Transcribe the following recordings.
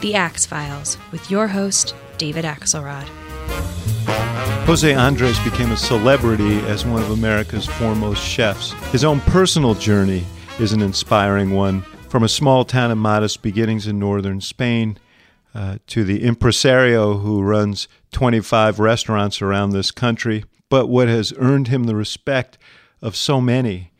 The Axe Files, with your host, David Axelrod. Jose Andres became a celebrity as one of America's foremost chefs. His own personal journey is an inspiring one. From a small town of modest beginnings in northern Spain uh, to the impresario who runs 25 restaurants around this country. But what has earned him the respect of so many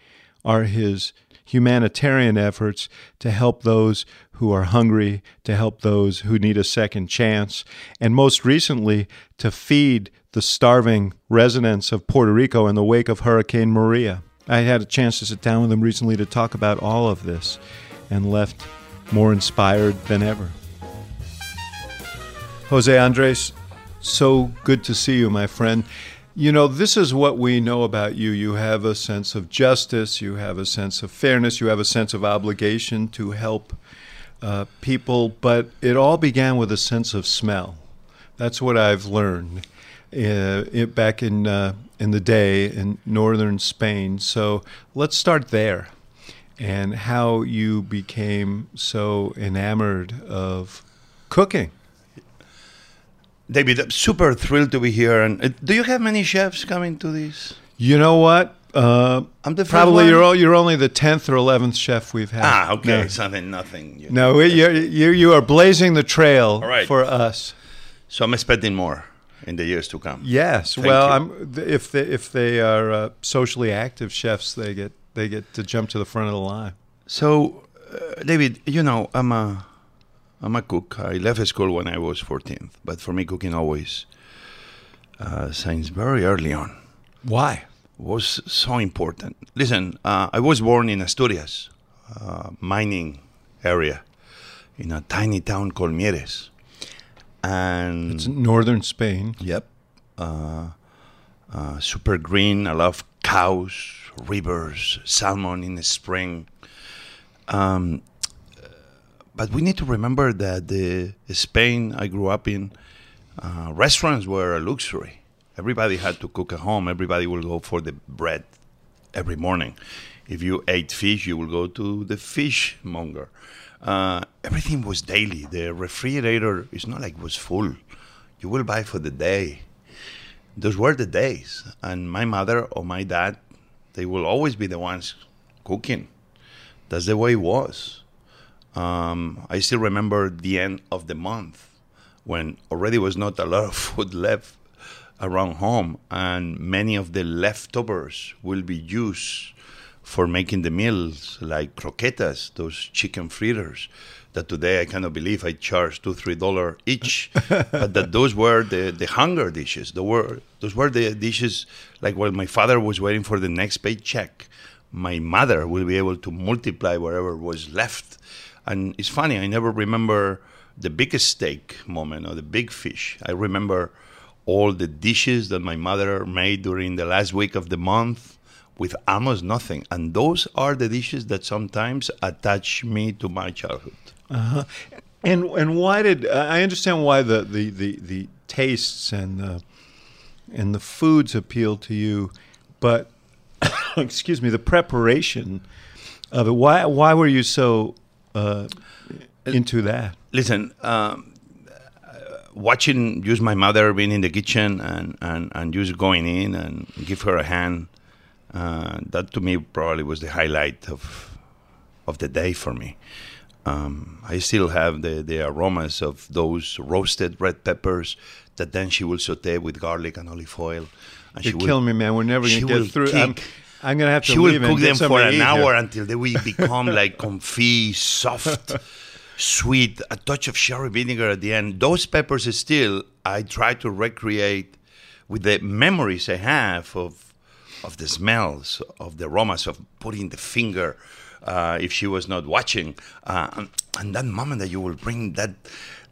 are his humanitarian efforts to help those who are hungry, to help those who need a second chance, and most recently, to feed the starving residents of Puerto Rico in the wake of Hurricane Maria. I had a chance to sit down with him recently to talk about all of this and left more inspired than ever. Jose Andres, so good to see you, my friend. You know, this is what we know about you. You have a sense of justice, you have a sense of fairness, you have a sense of obligation to help uh, people, but it all began with a sense of smell. That's what I've learned uh, it, back in uh, in the day in northern Spain. So let's start there, and how you became so enamored of cooking. David, I'm super thrilled to be here. And uh, do you have many chefs coming to this? You know what? Uh, I'm the probably one? you're all, you're only the tenth or eleventh chef we've had. Ah, okay, No. something, nothing. you No, you you you are blazing the trail right. for us. So I'm expecting more in the years to come. Yes. Thank well, if they if they are uh, socially active chefs, they get they get to jump to the front of the line. So, uh, David, you know, I'm a, I'm a cook. I left school when I was 14, but for me, cooking always, uh, since very early on, Why? Was so important. Listen, uh, I was born in Asturias, uh, mining area, in a tiny town called Mieres, and It's northern Spain. Yep. Uh, uh, super green. I love cows, rivers, salmon in the spring. Um, but we need to remember that the Spain I grew up in, uh, restaurants were a luxury. Everybody had to cook at home. Everybody will go for the bread every morning. If you ate fish, you will go to the fishmonger. Uh, everything was daily. The refrigerator is not like it was full. You will buy for the day. Those were the days. And my mother or my dad, they will always be the ones cooking. That's the way it was. Um, I still remember the end of the month when already was not a lot of food left around home, and many of the leftovers will be used for making the meals, like croquetas, those chicken fritters. That today I cannot believe I charge two, three dollar each, but that those were the, the hunger dishes. The were those were the dishes like while my father was waiting for the next paycheck, my mother will be able to multiply whatever was left. And it's funny, I never remember the biggest steak moment or the big fish. I remember all the dishes that my mother made during the last week of the month with almost nothing. And those are the dishes that sometimes attach me to my childhood. Uh-huh. And and why did I understand why the the, the, the tastes and the and the foods appeal to you, but excuse me, the preparation of it. Why why were you so uh, into that? Listen, um, watching just my mother being in the kitchen and, and, and just going in and give her a hand, uh, that to me probably was the highlight of of the day for me. Um, I still have the, the aromas of those roasted red peppers that then she will saute with garlic and olive oil. And You're will- killing me, man. We're never she gonna get will through. I'm, I'm gonna have to she will leave and cook get them for an hour here. until they will become like confit, soft. Sweet, a touch of sherry vinegar at the end. Those peppers still I try to recreate with the memories I have of of the smells, of the aromas, of putting the finger uh, if she was not watching, uh, and, and, that moment that you will bring that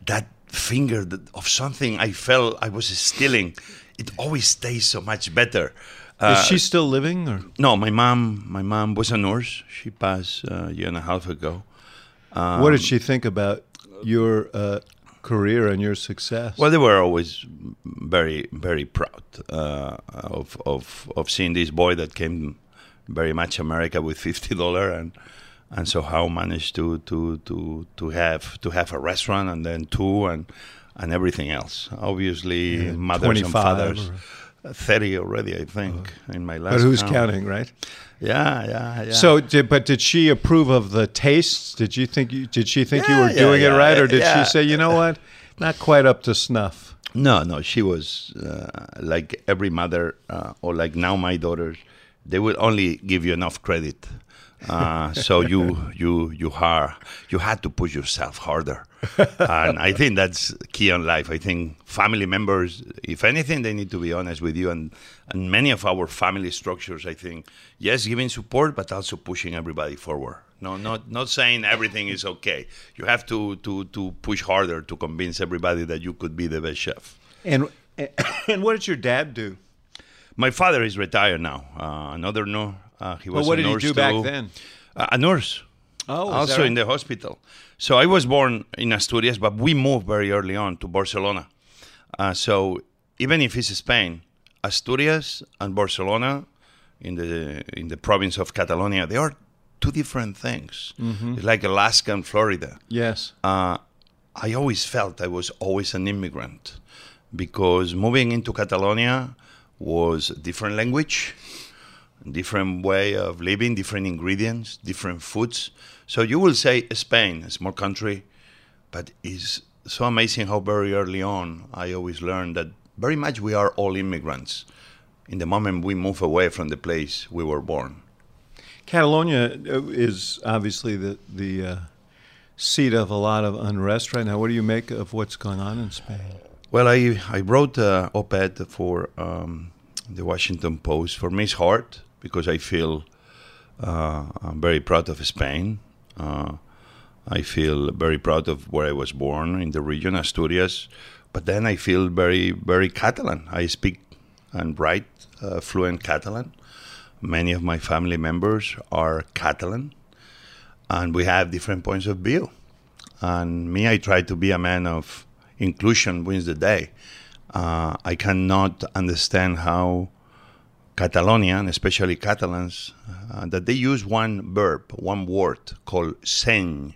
that finger of something I felt I was stealing, it always tastes so much better. Uh, Is she still living? Or? No, my mom. My mom was a nurse. She passed uh, a year and a half ago. Um, what did she think about your uh, career and your success? Well, they were always very, very proud uh, of, of of seeing this boy that came very much America with fifty dollar and and so how managed to to to to have to have a restaurant and then two and and everything else. Obviously, yeah, mothers and fathers. Or... 30 already, I think, oh. in my last. But who's count. counting, right? Yeah, yeah, yeah. So, did, but did she approve of the tastes? Did you think you, did she think yeah, you were yeah, doing yeah, it right, or did she say, you know what, not quite up to snuff? No, no. She was uh, like every mother, uh, or like now my daughters. They will only give you enough credit uh, so you you you are you had to push yourself harder, and I think that's key in life. I think family members, if anything, they need to be honest with you, and and many of our family structures, I think, yes, giving support, but also pushing everybody forward. No, not not saying everything is okay. You have to to to push harder to convince everybody that you could be the best chef. And and what did your dad do? My father is retired now. Uh, another no, uh, he was well, what did he do too. back then? Uh, a nurse. Oh, also right? in the hospital. So I was born in Asturias, but we moved very early on to Barcelona. Uh, so even if it's Spain, Asturias and Barcelona, in the in the province of Catalonia, they are two different things. Mm-hmm. It's like Alaska and Florida. Yes. Uh, I always felt I was always an immigrant because moving into Catalonia was a different language different way of living, different ingredients, different foods. So you will say Spain, a small country, but it's so amazing how very early on I always learned that very much we are all immigrants in the moment we move away from the place we were born. Catalonia uh, is obviously the the uh, seat of a lot of unrest right now. What do you make of what's going on in Spain? Well, I I wrote an op-ed for um, the Washington Post. For me, it's hard because I feel uh, I'm very proud of Spain. Uh, I feel very proud of where I was born in the region, Asturias. But then I feel very, very Catalan. I speak and write uh, fluent Catalan. Many of my family members are Catalan, and we have different points of view. And me, I try to be a man of inclusion wins the day. Uh, I cannot understand how Catalonia, and especially Catalans, uh, that they use one verb, one word called seny.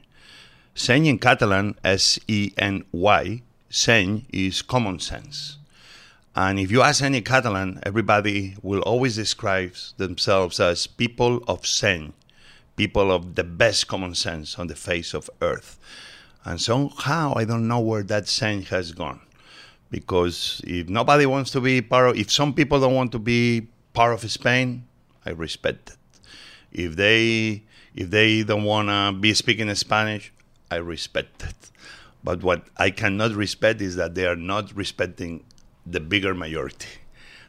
Seny in Catalan, S E N Y, seny is common sense. And if you ask any Catalan, everybody will always describe themselves as people of seny, people of the best common sense on the face of earth. And somehow I don't know where that seny has gone. Because if nobody wants to be part of, if some people don't want to be part of Spain, I respect it. If they if they don't wanna be speaking Spanish, I respect it. But what I cannot respect is that they are not respecting the bigger majority.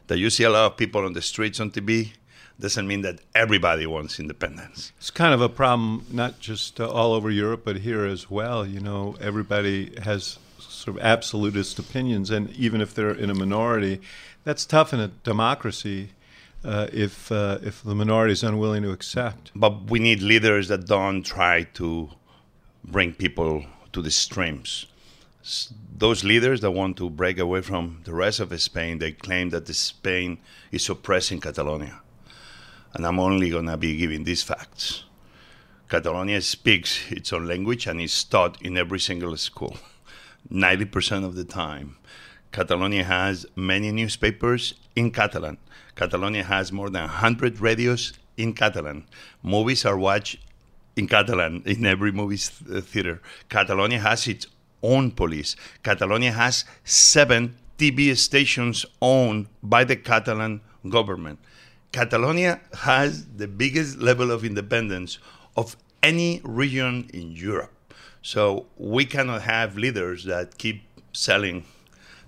That you see a lot of people on the streets on TV doesn't mean that everybody wants independence. It's kind of a problem, not just uh, all over Europe, but here as well. You know, everybody has sort of absolutist opinions, and even if they're in a minority, that's tough in a democracy uh, if uh, if the minority is unwilling to accept. But we need leaders that don't try to bring people to the streams. Those leaders that want to break away from the rest of Spain, they claim that Spain is oppressing Catalonia. And I'm only going to be giving these facts. Catalonia speaks its own language and is taught in every single school, 90% of the time. Catalonia has many newspapers in Catalan Catalonia has more than 100 radios in Catalan. Movies are watched in Catalan in every movie uh, theater. Catalonia has its own police. Catalonia has seven TV stations owned by the Catalan government. Catalonia has the biggest level of independence of any region in Europe. So we cannot have leaders that keep selling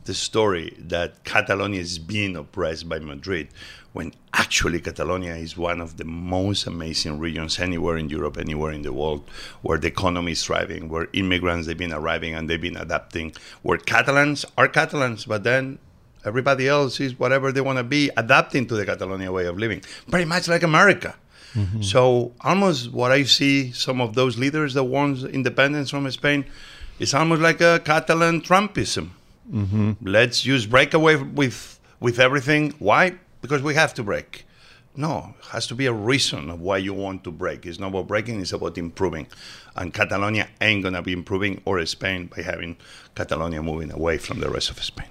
the story that Catalonia is being oppressed by Madrid, when actually Catalonia is one of the most amazing regions anywhere in Europe, anywhere in the world, where the economy is thriving, where immigrants they've been arriving and they've been adapting, where Catalans are Catalans, but then everybody else is whatever they want to be, adapting to the Catalonia way of living, pretty much like America. Mm-hmm. So almost what I see some of those leaders that want independence from Spain is almost like a Catalan Trumpism. Mm-hmm. Let's use breakaway with with everything. Why? Because we have to break. No, it has to be a reason of why you want to break. It's not about breaking, it's about improving. And Catalonia ain't going to be improving, or Spain, by having Catalonia moving away from the rest of Spain.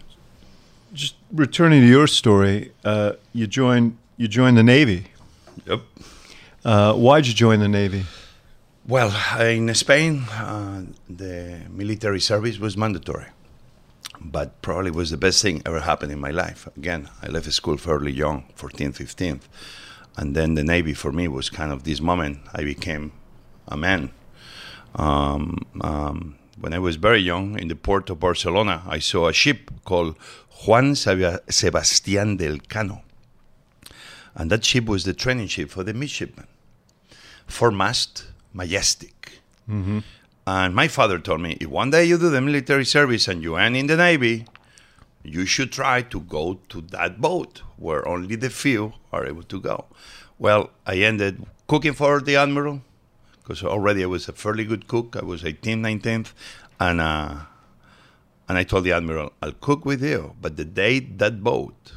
Just returning to your story, uh, you joined you joined the Navy. Yep. Uh, why'd you join the Navy? Well, in Spain, uh, the military service was mandatory, but probably was the best thing ever happened in my life. Again, I left school fairly young, 14, 15, and then the Navy for me was kind of this moment I became a man. Um, um, when I was very young, in the port of Barcelona, I saw a ship called Juan Sebastián del Cano. And that ship was the training ship for the midshipmen foremast, majestic. Mm-hmm. And my father told me if one day you do the military service and you end in the Navy, you should try to go to that boat where only the few are able to go. Well, I ended cooking for the admiral because already I was a fairly good cook. I was 18, 19, and uh, and I told the admiral, "I'll cook with you, but the day that boat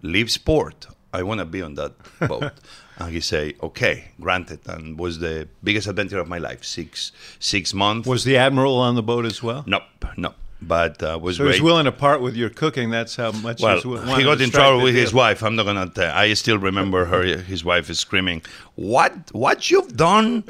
leaves port, I want to be on that boat." And he say, "Okay, granted." And was the biggest adventure of my life. Six six months. Was the admiral on the boat as well? Nope, nope. But uh, was so great. he was willing to part with your cooking. That's how much. Well, he got in trouble with deal. his wife. I'm not gonna. Tell. I still remember her. His wife is screaming, "What? What you've done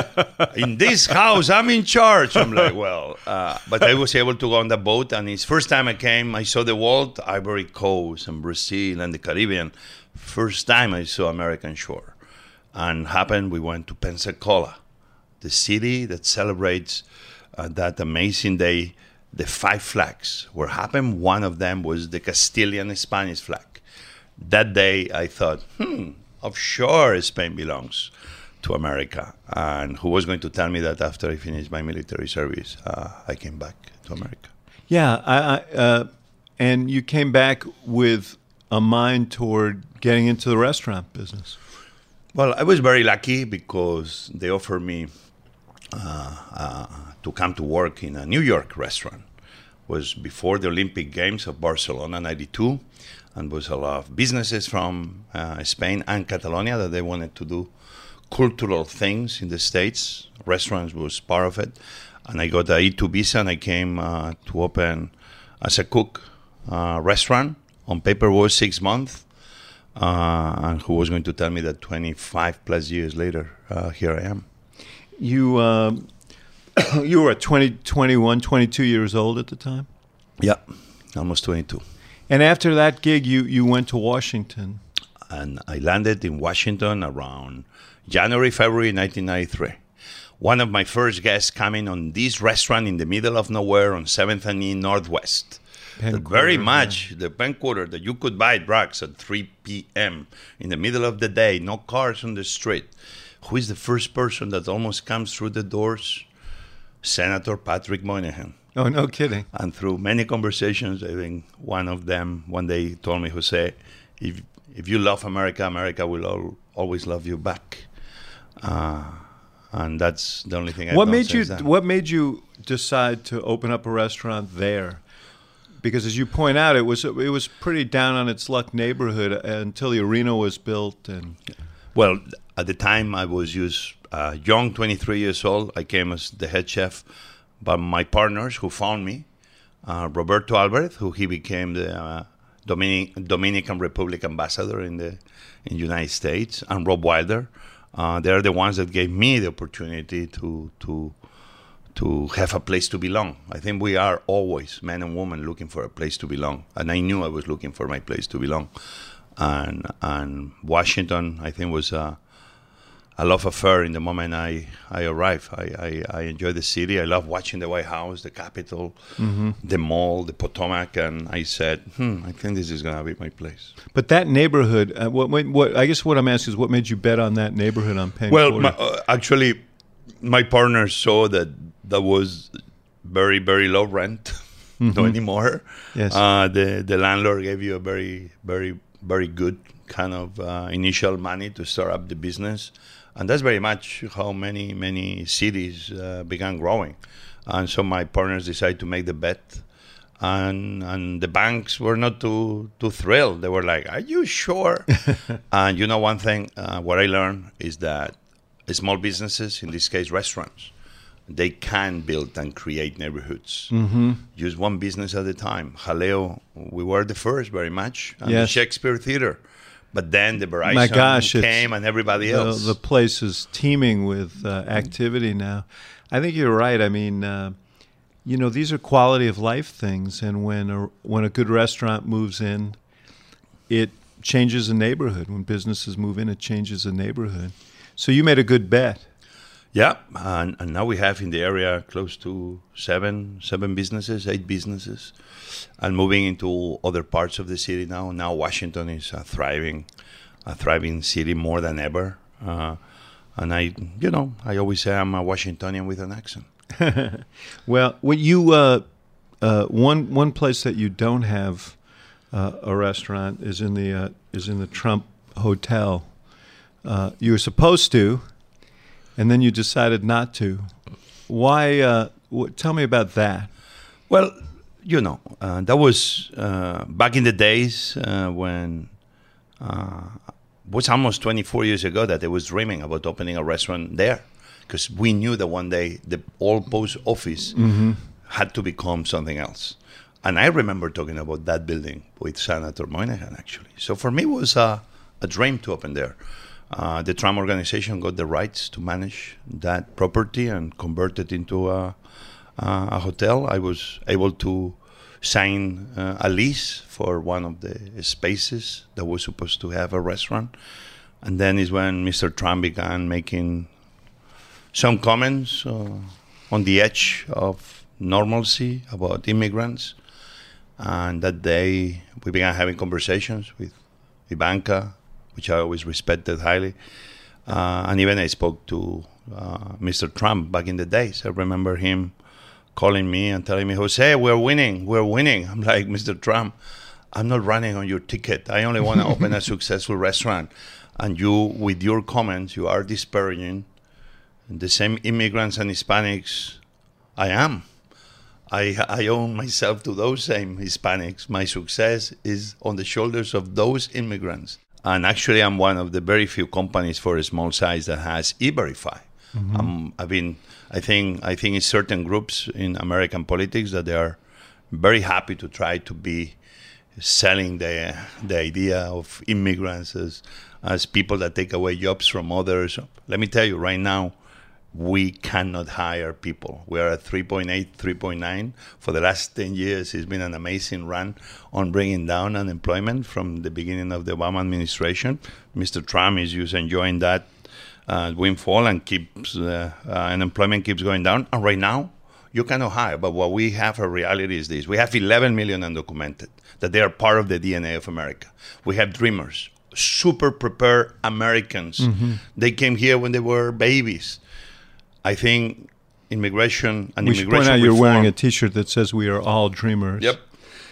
in this house? I'm in charge." I'm like, well, uh, but I was able to go on the boat, and it's first time I came. I saw the world, Ivory Coast and Brazil and the Caribbean. First time I saw American shore, and happened we went to Pensacola, the city that celebrates uh, that amazing day the five flags. Where happened, one of them was the Castilian Spanish flag. That day, I thought, hmm, offshore Spain belongs to America. And who was going to tell me that after I finished my military service, uh, I came back to America? Yeah, I, I, uh, and you came back with a mind toward getting into the restaurant business. Well, I was very lucky because they offered me uh, uh, to come to work in a New York restaurant. It was before the Olympic Games of Barcelona '92, and was a lot of businesses from uh, Spain and Catalonia that they wanted to do cultural things in the states. Restaurants was part of it, and I got a E2 visa and I came uh, to open as a cook uh, restaurant. On paper was six months, uh, and who was going to tell me that 25 plus years later, uh, here I am. You um, you were 20, 21, 22 years old at the time? Yeah, almost 22. And after that gig, you, you went to Washington. And I landed in Washington around January, February 1993. One of my first guests coming on this restaurant in the middle of nowhere on 7th and E Northwest. Very much yeah. the Penn Quarter that you could buy drugs at 3 p.m. in the middle of the day, no cars on the street. Who is the first person that almost comes through the doors? Senator Patrick Moynihan. Oh, no kidding. And through many conversations, I think one of them one day told me, Jose, if, if you love America, America will all, always love you back. Uh, and that's the only thing I've what made you. What made you decide to open up a restaurant there? Because as you point out, it was it was pretty down on its luck neighborhood until the arena was built. And well, at the time, I was just uh, young, 23 years old. I came as the head chef but my partners who found me. Uh, Roberto Alvarez, who he became the uh, Dominic, Dominican Republic ambassador in the in United States, and Rob Wilder. Uh, they're the ones that gave me the opportunity to to to have a place to belong. I think we are always men and women looking for a place to belong, and I knew I was looking for my place to belong. And and Washington, I think, was a a love affair in the moment I, I arrive. I, I, I enjoy the city. I love watching the White House, the Capitol, Mm-hmm. the mall, the Potomac, and I said, hmm, I think this is gonna be my place. But that neighborhood, uh, what, what? I guess what I'm asking is, what made you bet on that neighborhood on Penn Well, my, uh, actually, my partner saw that that was very very low rent, no anymore. Mm-hmm. Yes. Uh, the the landlord gave you a very very very good kind of uh, initial money to start up the business, and that's very much how many many cities uh, began growing. And so my partners decided to make the bet. And and the banks were not too too thrilled. They were like, "Are you sure?" and you know one thing, uh, what I learned is that small businesses, in this case restaurants, they can build and create neighborhoods. Mm-hmm. Just one business at a time. Jaleo, we were the first very much, and the Shakespeare Theater. But then the Verizon My gosh, came and everybody the, else. the place is teeming with uh, activity now. I think you're right. I mean, uh, you know, these are quality of life things, and when a when a good restaurant moves in, it changes a neighborhood. When businesses move in, it changes a neighborhood. So you made a good bet. Yeah, and, and now we have in the area close to seven seven businesses, eight businesses, and moving into other parts of the city now. Now Washington is a thriving, a thriving city more than ever. Uh, and I, you know, I always say I'm a Washingtonian with an accent. Well, when you uh, uh, one one place that you don't have uh, a restaurant is in the uh, is in the Trump Hotel. Uh, you were supposed to, and then you decided not to. Why? Uh, wh- tell me about that. Well, you know, uh, that was uh, back in the days uh, when uh, was almost 24 years ago that I was dreaming about opening a restaurant there because we knew that one day the old post office had to become something else. And I remember talking about that building with Senator Moynihan, actually. So for me, it was a, a dream to open there. Uh, the Trump organization got the rights to manage that property and convert it into a, a hotel. I was able to sign uh, a lease for one of the spaces that was supposed to have a restaurant. And then is when Mr. Trump began making some comments uh, on the edge of normalcy about immigrants. And that day, we began having conversations with Ivanka, which I always respected highly. Uh, and even I spoke to uh, Mr. Trump back in the days. I remember him calling me and telling me, Jose, we're winning, we're winning. I'm like, Mr. Trump, I'm not running on your ticket. I only want to open a successful restaurant. And you, with your comments, you are disparaging the same immigrants and Hispanics I am. I, I own myself to those same Hispanics. My success is on the shoulders of those immigrants. And actually, I'm one of the very few companies for a small size that has e-verify. Um, I've been, I think, I think in certain groups in American politics that they are very happy to try to be selling the the idea of immigrants as as people that take away jobs from others. Let me tell you, right now, we cannot hire people. We are at 3.8, 3.9. For the last 10 years, it's been an amazing run on bringing down unemployment from the beginning of the Obama administration. Mr. Trump is just enjoying that uh, windfall and keeps uh, uh, unemployment keeps going down. And right now, you cannot hire. But what we have a reality is this: we have 11 million undocumented that they are part of the DNA of America. We have dreamers, super prepared Americans. They came here when they were babies. I think immigration and We immigration point out you're reform, wearing a T-shirt that says "We are all dreamers." Yep.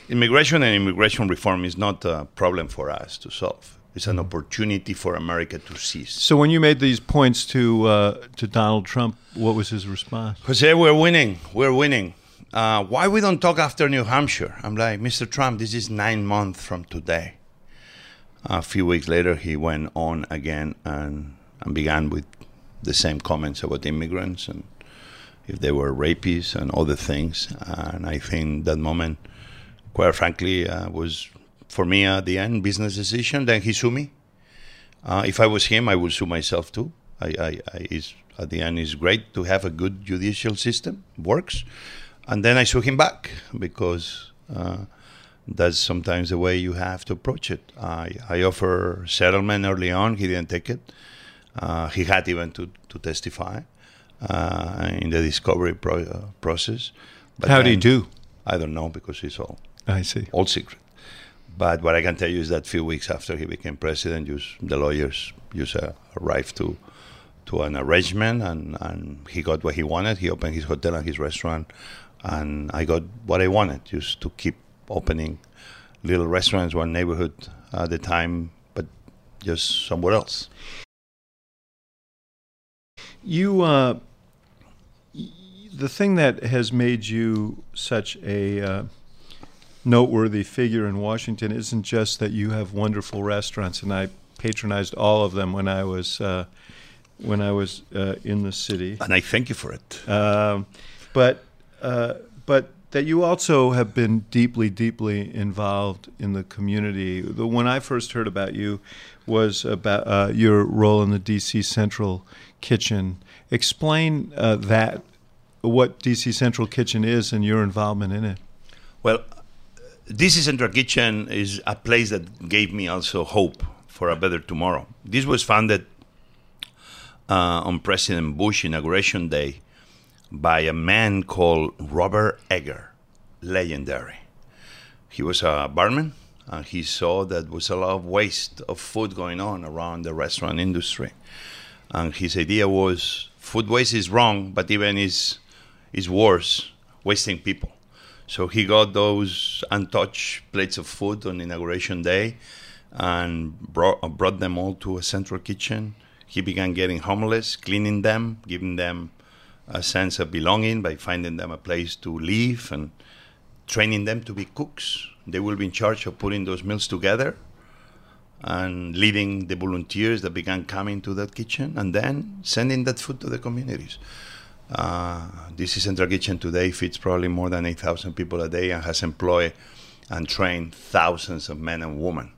Immigration and immigration reform is not a problem for us to solve. It's an opportunity for America to seize. So when you made these points to uh, to Donald Trump, what was his response? Jose, we're winning. We're winning. Uh, why we don't talk after New Hampshire? I'm like, Mr. Trump, this is nine months from today. A few weeks later, he went on again and, and began with the same comments about immigrants and if they were rapists and other things. And I think that moment, quite frankly, uh, was for me at the end business decision. Then he sued me. Uh, if I was him, I would sue myself too. I, I, I at the end, it's great to have a good judicial system, works. And then I sue him back because uh, that's sometimes the way you have to approach it. I, I offer settlement early on, he didn't take it. Uh, he had even to, to testify uh, in the discovery pro- uh, process. But How did he do? I don't know because it's all I see all secret. But what I can tell you is that a few weeks after he became president, just, the lawyers just uh, arrived to to an arrangement, and, and he got what he wanted. He opened his hotel and his restaurant, and I got what I wanted, just to keep opening little restaurants, one neighborhood at the time, but just somewhere else. You, uh, the thing that has made you such a uh, noteworthy figure in Washington isn't just that you have wonderful restaurants, and I patronized all of them when I was uh, when I was uh, in the city. And I thank you for it. Um, but uh, but that you also have been deeply, deeply involved in the community. The when I first heard about you was about uh, your role in the DC Central Kitchen. Explain uh, that, what DC Central Kitchen is, and your involvement in it. Well, DC Central Kitchen is a place that gave me also hope for a better tomorrow. This was founded uh, on President Bush inauguration day by a man called Robert Egger, legendary. He was a barman, and he saw that was a lot of waste of food going on around the restaurant industry. And his idea was food waste is wrong, but even is is worse, wasting people. So he got those untouched plates of food on inauguration day and brought, uh, brought them all to a central kitchen. He began getting homeless, cleaning them, giving them a sense of belonging by finding them a place to live and training them to be cooks. They will be in charge of putting those meals together and leading the volunteers that began coming to that kitchen and then sending that food to the communities. Uh, DC Central Kitchen today feeds probably more than 8,000 people a day and has employed and trained thousands of men and women.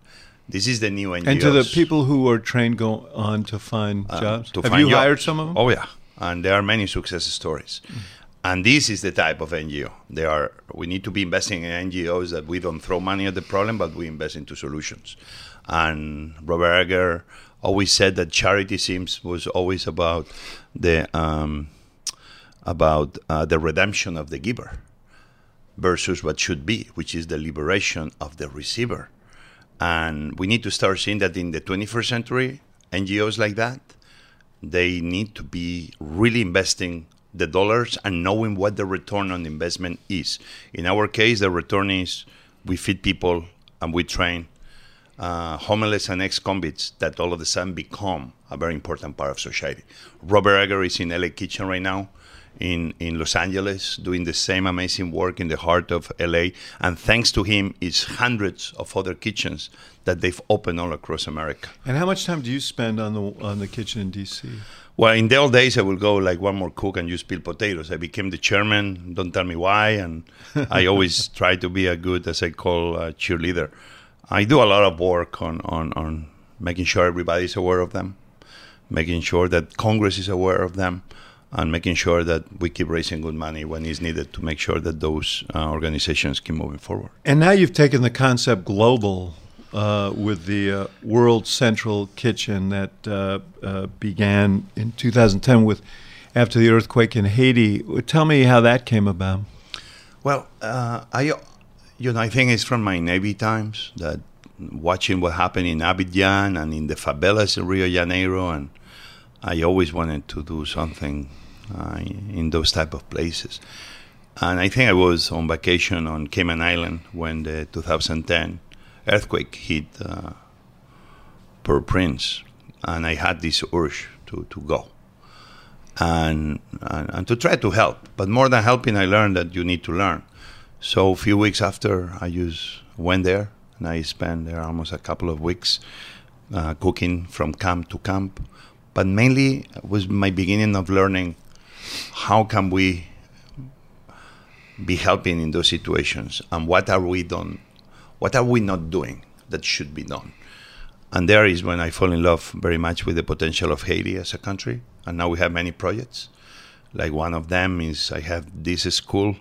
This is the new NGOs. And to the people who are trained go on to find uh, jobs? To Have find you jobs. hired some of them? Oh, yeah and there are many success stories. Mm. And this is the type of NGO. They are. We need to be investing in NGOs that we don't throw money at the problem, but we invest into solutions. And Robert Egger always said that charity seems was always about the um, about uh, the redemption of the giver versus what should be, which is the liberation of the receiver. And we need to start seeing that in the 21st century, NGOs like that they need to be really investing the dollars and knowing what the return on investment is. In our case, the return is we feed people and we train uh, homeless and ex-convicts that all of a sudden become a very important part of society. Robert Egger is in LA Kitchen right now in, in Los Angeles doing the same amazing work in the heart of LA. And thanks to him, it's hundreds of other kitchens that they've opened all across America. And how much time do you spend on the on the kitchen in DC? Well, in the old days, I would go like one more cook and just peel potatoes. I became the chairman. Don't tell me why. And I always try to be a good, as I call, a cheerleader. I do a lot of work on, on, on making sure everybody's aware of them, making sure that Congress is aware of them, and making sure that we keep raising good money when it's needed to make sure that those uh, organizations keep moving forward. And now you've taken the concept global uh, with the uh, World Central Kitchen that uh, uh, began in 2010 with after the earthquake in Haiti. Tell me how that came about. Well, uh, I, you know, I think it's from my Navy times that watching what happened in Abidjan and in the favelas in Rio Janeiro, and I always wanted to do something uh, in those type of places. And I think I was on vacation on Cayman Island when the 2010 earthquake hit uh, Port-au-Prince, and I had this urge to, to go and, and, and to try to help. But more than helping, I learned that you need to learn. So a few weeks after, I just went there, and I spent there almost a couple of weeks uh, cooking from camp to camp. But mainly was my beginning of learning how can we be helping in those situations and what are we done what are we not doing that should be done? And there is when i fall in love very much with the potential of haiti as a country and now we have many projects. Like one of them is i have this school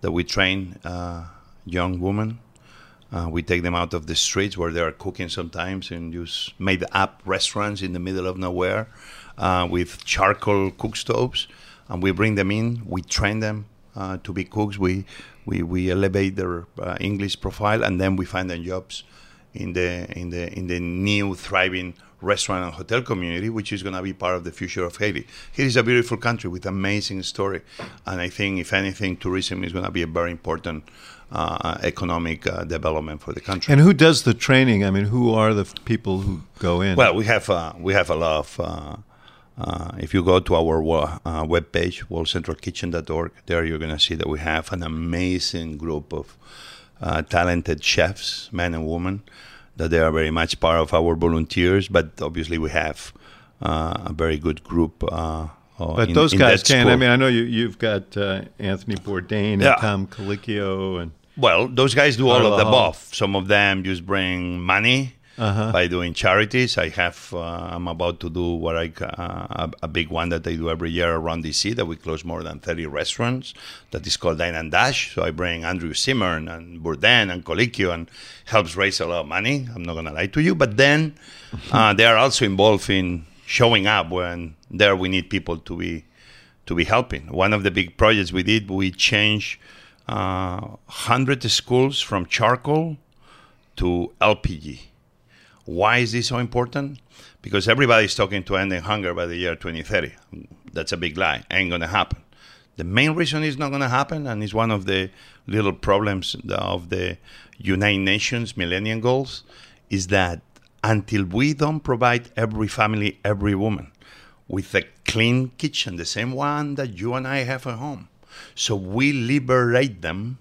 that we train uh, young women. Uh, we take them out of the streets where they are cooking sometimes and use made up restaurants in the middle of nowhere uh, with charcoal cook stoves. And we bring them in, we train them uh, to be cooks, we, we, we elevate their uh, English profile, and then we find them jobs in the, in the, in the new thriving restaurant and hotel community, which is going to be part of the future of Haiti. Haiti is a beautiful country with amazing story, and I think, if anything, tourism is going to be a very important uh, economic uh, development for the country. And who does the training? I mean, who are the people who go in? Well, we have uh, we have a lot of. Uh, uh, if you go to our uh, webpage, worldcentralkitchen.org, there you're going to see that we have an amazing group of uh, talented chefs, men and women, that they are very much part of our volunteers. But obviously, we have a very good group Oh, but in, those guys can. I mean, I know you, you've got uh, Anthony Bourdain and. Tom Colicchio and well, those guys do all of the above. Some of them just bring money uh-huh. by doing charities. I have, uh, I'm about to do what I, uh, a, big one that I do every year around DC that we close more than 30 restaurants that is called Dine and Dash. So I bring Andrew Zimmern and Bourdain and Colicchio and helps raise a lot of money. I'm not going to lie to you. But then uh, they are also involved in showing up when there we need people to be to be helping. One of the big projects we did, we changed uh, 100 schools from charcoal to LPG. Why is this so important? Because everybody's talking to ending hunger by the year 2030. That's a big lie. Ain't gonna happen. The main reason it's not gonna happen, and it's one of the little problems of the United Nations Millennium Goals, is that until we don't provide every family, every woman, with a clean kitchen, the same one that you and I have at home, so we liberate them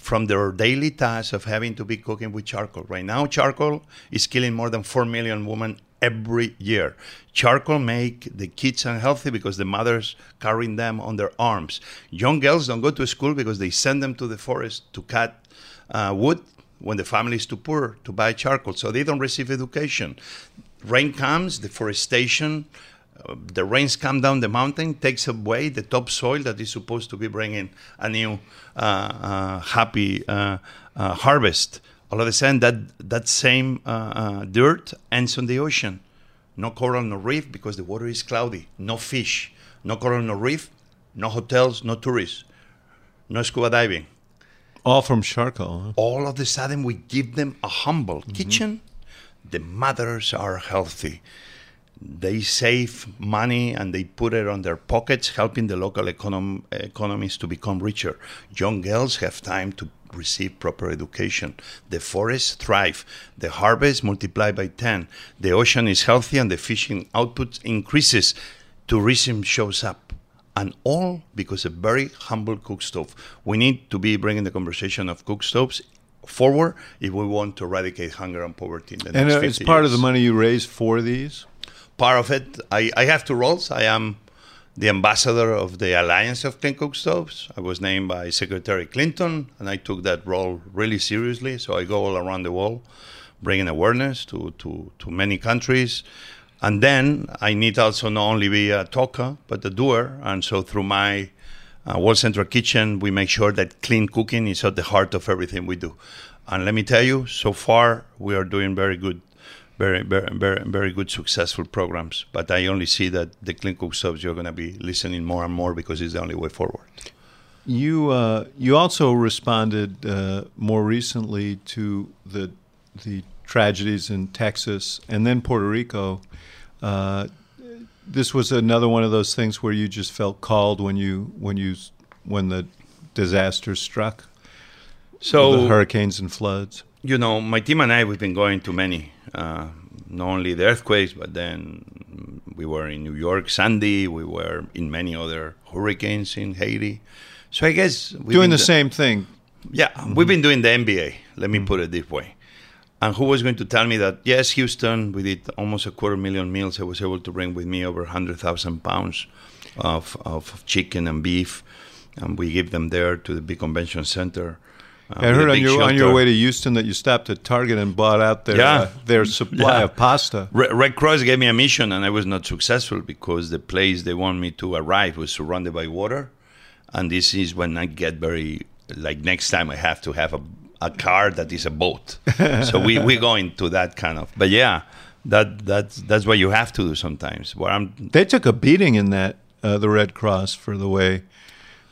from their daily task of having to be cooking with charcoal. Right now, charcoal is killing more than 4 million women every year. Charcoal make the kids unhealthy because the mothers carrying them on their arms. Young girls don't go to school because they send them to the forest to cut uh, wood when the family is too poor to buy charcoal. So they don't receive education. Rain comes, deforestation, the rains come down the mountain, takes away the topsoil that is supposed to be bringing a new uh, uh, happy uh, uh harvest. All of a sudden, that that same dirt ends on the ocean. No coral, no reef because the water is cloudy. No fish, no coral, no reef, no hotels, no tourists, no scuba diving. All from charcoal. Huh? All of a sudden, we give them a humble mm-hmm. kitchen. The mothers are healthy they save money and they put it on their pockets, helping the local econom- economies to become richer. Young girls have time to receive proper education. The forests thrive. The harvest multiply by 10. The ocean is healthy and the fishing output increases. Tourism shows up. And all because a very humble cook stove. We need to be bringing the conversation of cook stoves forward if we want to eradicate hunger and poverty in the and next uh, it's part years. of the money you raise for these part of it. I, I have two roles. I am the ambassador of the Alliance of Clean Cook Stoves. I was named by Secretary Clinton, and I took that role really seriously. So I go all around the world, bringing awareness to, to, to many countries. And then I need also not only be a talker, but a doer. And so through my uh, World Central Kitchen, we make sure that clean cooking is at the heart of everything we do. And let me tell you, so far we are doing very good very, very, very, very good, successful programs. But I only see that the clean cook stoves you're going to be listening more and more because it's the only way forward. You uh, you also responded uh, more recently to the the tragedies in Texas and then Puerto Rico. Uh, this was another one of those things where you just felt called when you when you when the disaster struck. So the hurricanes and floods. You know, my team and I we've been going to many uh, not only the earthquakes, but then we were in New York, Sandy. We were in many other hurricanes in Haiti. So I guess doing the, the, same thing. Yeah, mm-hmm. we've been doing the NBA. Let me mm-hmm. put it this way. And who was going to tell me that? Yes, Houston. We did almost a quarter million meals. I was able to bring with me over hundred thousand pounds of of chicken and beef, and we give them there to the big convention center. Uh, I heard on your on your way to Houston that you stopped at Target and bought out their yeah. uh, their supply yeah. of pasta. Red Cross gave me a mission, and I was not successful because the place they want me to arrive was surrounded by water, and this is when I get very like next time I have to have a a car that is a boat. so we, we go into that kind of. But yeah, that that's that's what you have to do sometimes. Where I'm, They took a beating in that uh, the Red Cross for the way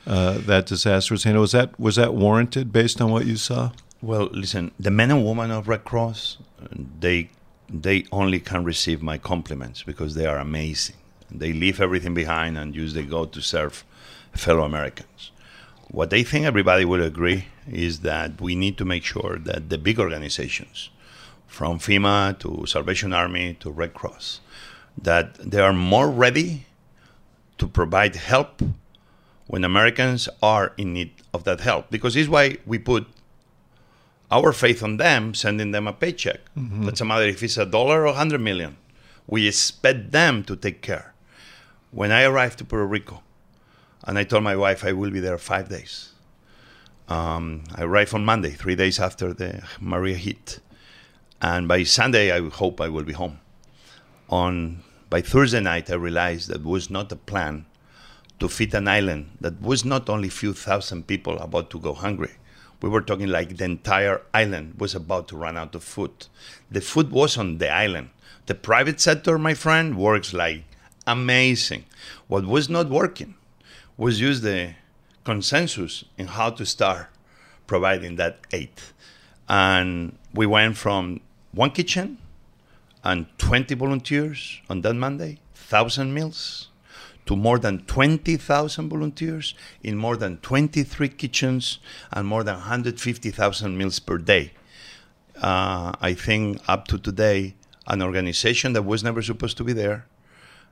uh, that disaster was handled. Was that was that warranted based on what you saw? Well, listen, the men and women of Red Cross, they they only can receive my compliments because they are amazing. They leave everything behind and use they go to serve fellow Americans. What they think everybody will agree is that we need to make sure that the big organizations, from FEMA to Salvation Army to Red Cross, that they are more ready to provide help when Americans are in need of that help. Because this is why we put our faith on them, sending them a paycheck. Mm-hmm. Doesn't matter if it's a dollar or a hundred million. We expect them to take care. When I arrived to Puerto Rico, and I told my wife I will be there five days. Um, I arrived on Monday, three days after the Maria hit, and by Sunday I hope I will be home. On by Thursday night, I realized that was not a plan to feed an island that was not only a few thousand people about to go hungry. We were talking like the entire island was about to run out of food. The food was on the island. The private sector, my friend, works like amazing. What was not working was use the consensus in how to start providing that aid. And we went from one kitchen and 20 volunteers on that Monday, 1,000 meals, to more than 20,000 volunteers in more than 23 kitchens and more than 150,000 meals per day. Uh, I think up to today, an organization that was never supposed to be there,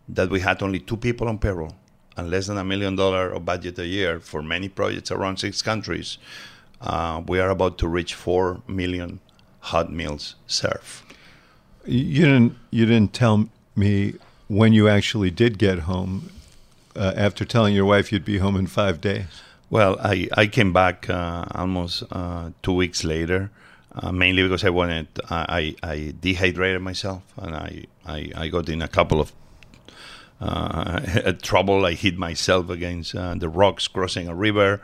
that we had only two people on payroll and less than a million dollar of budget a year for many projects around six countries, uh, we are about to reach four million hot meals served. You didn't. You didn't tell me when you actually did get home. Uh, after telling your wife you'd be home in five days. Well, I, I came back uh, almost uh, two weeks later, uh, mainly because I wanted I, I dehydrated myself and I, I, I got in a couple of uh, trouble. I hit myself against uh, the rocks crossing a river,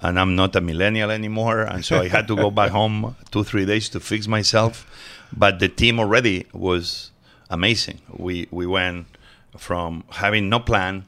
and I'm not a millennial anymore. And so I had to go back home two, three days to fix myself. But the team already was amazing. We, we went from having no plan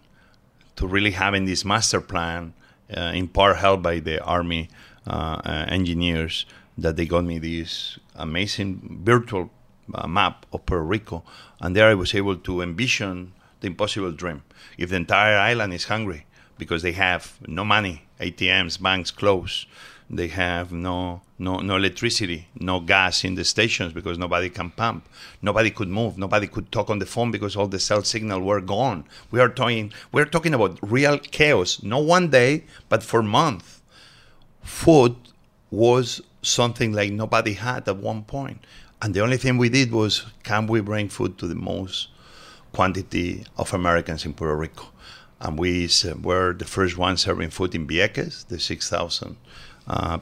to really having this master plan, uh, in part helped by the Army uh, uh, engineers, that they got me this amazing virtual uh, map of Puerto Rico. And there I was able to envision the impossible dream. If the entire island is hungry because they have no money, ATMs, banks closed, they have no no no electricity, no gas in the stations because nobody can pump. Nobody could move. Nobody could talk on the phone because all the cell signal were gone. We are talking we're talking about real chaos. No one day, but for months. Food was something like nobody had at one point. And the only thing we did was can we bring food to the most quantity of Americans in Puerto Rico? And we were the first ones serving food in Vieques, the 6,000 uh,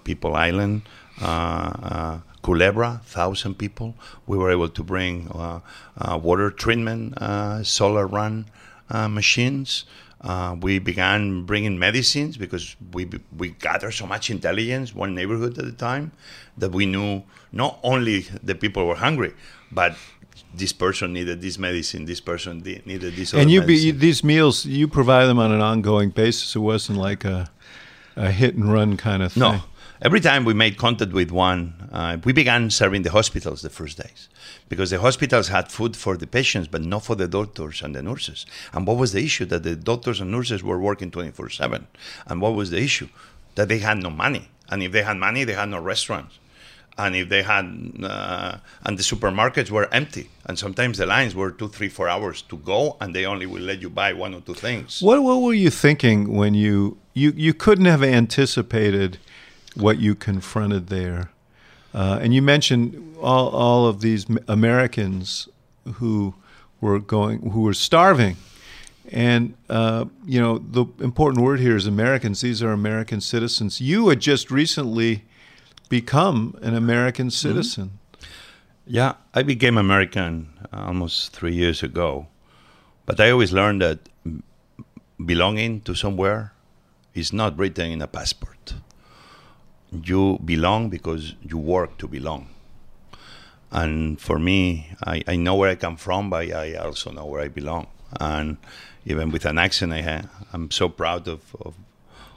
people island. Uh, uh, Culebra, thousand people. We were able to bring uh, uh, water treatment, uh, solar run machines. we began bringing medicines because we we gathered so much intelligence one neighborhood at a time that we knew not only the people were hungry, but this person needed this medicine, this person needed this. And you, be, these meals you provide them on an ongoing basis. It wasn't like a a hit and run kind of thing. No. Every time we made contact with one, uh, we began serving the hospitals the first days because the hospitals had food for the patients, but not for the doctors and the nurses. And what was the issue? That the doctors and nurses were working 24 7. And what was the issue? That they had no money. And if they had money, they had no restaurants. And if they had, uh, and the supermarkets were empty, and sometimes the lines were two, three, four hours to go, and they only will let you buy one or two things. What What were you thinking when you you you couldn't have anticipated what you confronted there. Uh, and you mentioned all, all of these Americans who were going, who were starving. And, uh, you know, the important word here is Americans. These are American citizens. You had just recently become an American mm-hmm. citizen. Mm-hmm. Yeah, I became American almost three years ago. But I always learned that belonging to somewhere is not written in a passport you belong because you work to belong. And for me, I, I know where I come from, but I also know where I belong. And even with an accent, I ha- I'm so proud of, of,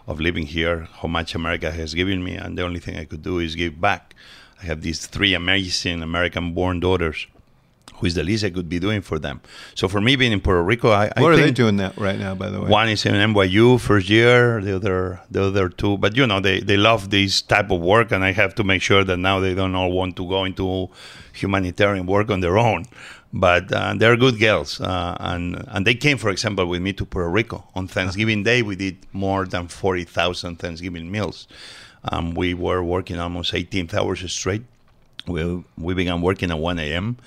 of living here, how much America has given me, and the only thing I could do is give back. I have these three amazing American born daughters who is the least I could be doing for them. So for me being in Puerto Rico, I, what I are they doing that right now? By the way, one is in NYU first year, the other the other two. But you know they, they love this type of work, and I have to make sure that now they don't all want to go into humanitarian work on their own. But uh, they're good girls, uh, and and they came, for example, with me to Puerto Rico on Thanksgiving Day. We did more than forty thousand Thanksgiving meals. Um, we were working almost 18 hours straight. We we began working at 1 a.m.